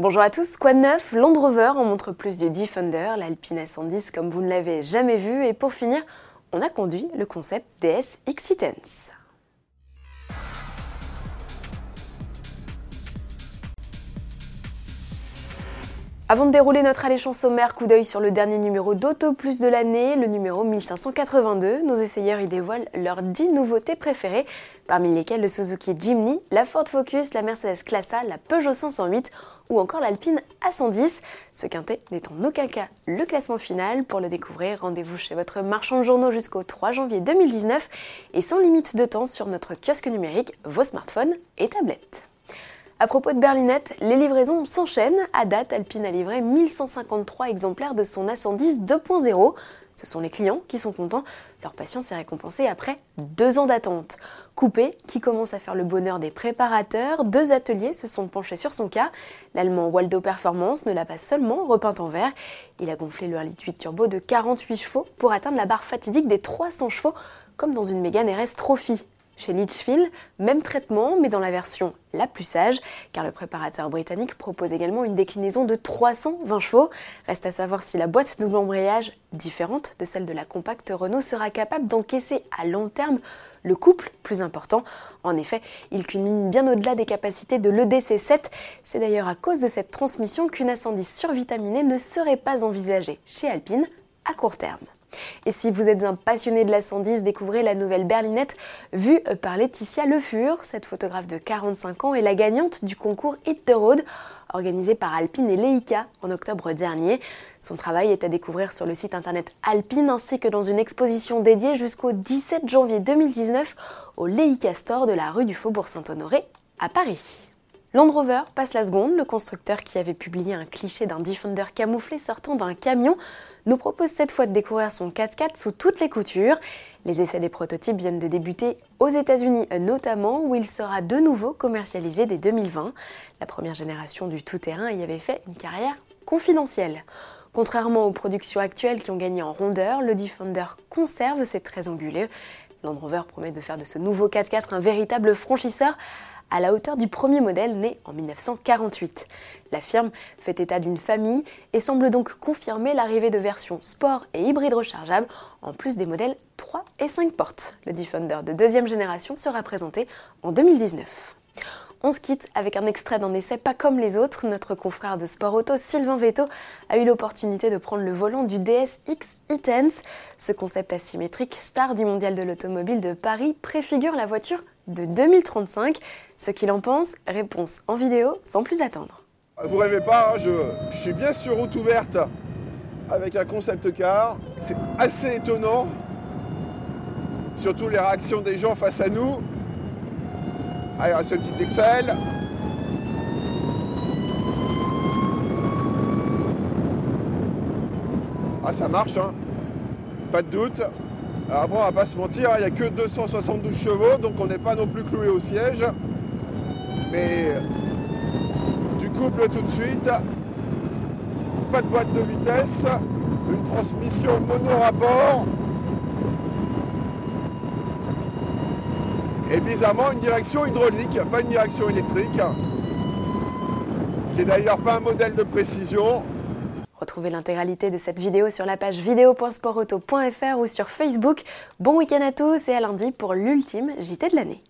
Bonjour à tous, quoi de neuf? Land Rover en montre plus du Defender, l'Alpine S110 comme vous ne l'avez jamais vu. Et pour finir, on a conduit le concept DS XC10. Avant de dérouler notre alléchant sommaire, coup d'œil sur le dernier numéro d'Auto Plus de l'année, le numéro 1582. Nos essayeurs y dévoilent leurs 10 nouveautés préférées, parmi lesquelles le Suzuki Jimny, la Ford Focus, la Mercedes Classe la Peugeot 508 ou encore l'Alpine A110. Ce quintet n'est en aucun cas le classement final. Pour le découvrir, rendez-vous chez votre marchand de journaux jusqu'au 3 janvier 2019 et sans limite de temps sur notre kiosque numérique, vos smartphones et tablettes. À propos de berlinette, les livraisons s'enchaînent. À date, Alpine a livré 1153 exemplaires de son A110 2.0. Ce sont les clients qui sont contents. Leur patience est récompensée après deux ans d'attente. Coupé, qui commence à faire le bonheur des préparateurs, deux ateliers se sont penchés sur son cas. L'allemand Waldo Performance ne l'a pas seulement repeint en vert, il a gonflé le 1.8 turbo de 48 chevaux pour atteindre la barre fatidique des 300 chevaux, comme dans une Mégane RS Trophy. Chez Litchfield, même traitement, mais dans la version la plus sage, car le préparateur britannique propose également une déclinaison de 320 chevaux. Reste à savoir si la boîte double embrayage, différente de celle de la compacte Renault, sera capable d'encaisser à long terme le couple plus important. En effet, il culmine bien au-delà des capacités de l'EDC7. C'est d'ailleurs à cause de cette transmission qu'une incendie survitaminée ne serait pas envisagée chez Alpine à court terme. Et si vous êtes un passionné de la 110, découvrez la nouvelle berlinette vue par Laetitia Le Fur. Cette photographe de 45 ans est la gagnante du concours Hit the Road organisé par Alpine et Leica en octobre dernier. Son travail est à découvrir sur le site internet Alpine ainsi que dans une exposition dédiée jusqu'au 17 janvier 2019 au Leica Store de la rue du Faubourg Saint-Honoré à Paris. Land Rover passe la seconde, le constructeur qui avait publié un cliché d'un Defender camouflé sortant d'un camion nous propose cette fois de découvrir son 4x4 sous toutes les coutures. Les essais des prototypes viennent de débuter aux États-Unis notamment, où il sera de nouveau commercialisé dès 2020. La première génération du tout-terrain y avait fait une carrière confidentielle. Contrairement aux productions actuelles qui ont gagné en rondeur, le Defender conserve ses traits anguleux. Land Rover promet de faire de ce nouveau 4x4 un véritable franchisseur à la hauteur du premier modèle né en 1948. La firme fait état d'une famille et semble donc confirmer l'arrivée de versions sport et hybride rechargeables, en plus des modèles 3 et 5 portes. Le Defender de deuxième génération sera présenté en 2019. On se quitte avec un extrait d'un essai pas comme les autres. Notre confrère de sport auto, Sylvain Veto, a eu l'opportunité de prendre le volant du DSX e-Tense. Ce concept asymétrique, star du mondial de l'automobile de Paris, préfigure la voiture de 2035. Ce qu'il en pense, réponse en vidéo sans plus attendre. Vous rêvez pas, hein, je suis bien sur route ouverte avec un concept car. C'est assez étonnant, surtout les réactions des gens face à nous. Allez, reste un petit Excel. Ah, ça marche, hein. Pas de doute. Alors bon, on va pas se mentir, hein, il n'y a que 272 chevaux, donc on n'est pas non plus cloué au siège. Mais du couple tout de suite, pas de boîte de vitesse, une transmission mono-rapport. Et bizarrement une direction hydraulique, pas une direction électrique, qui est d'ailleurs pas un modèle de précision. Retrouvez l'intégralité de cette vidéo sur la page vidéo.sportauto.fr ou sur Facebook. Bon week-end à tous et à lundi pour l'ultime JT de l'année.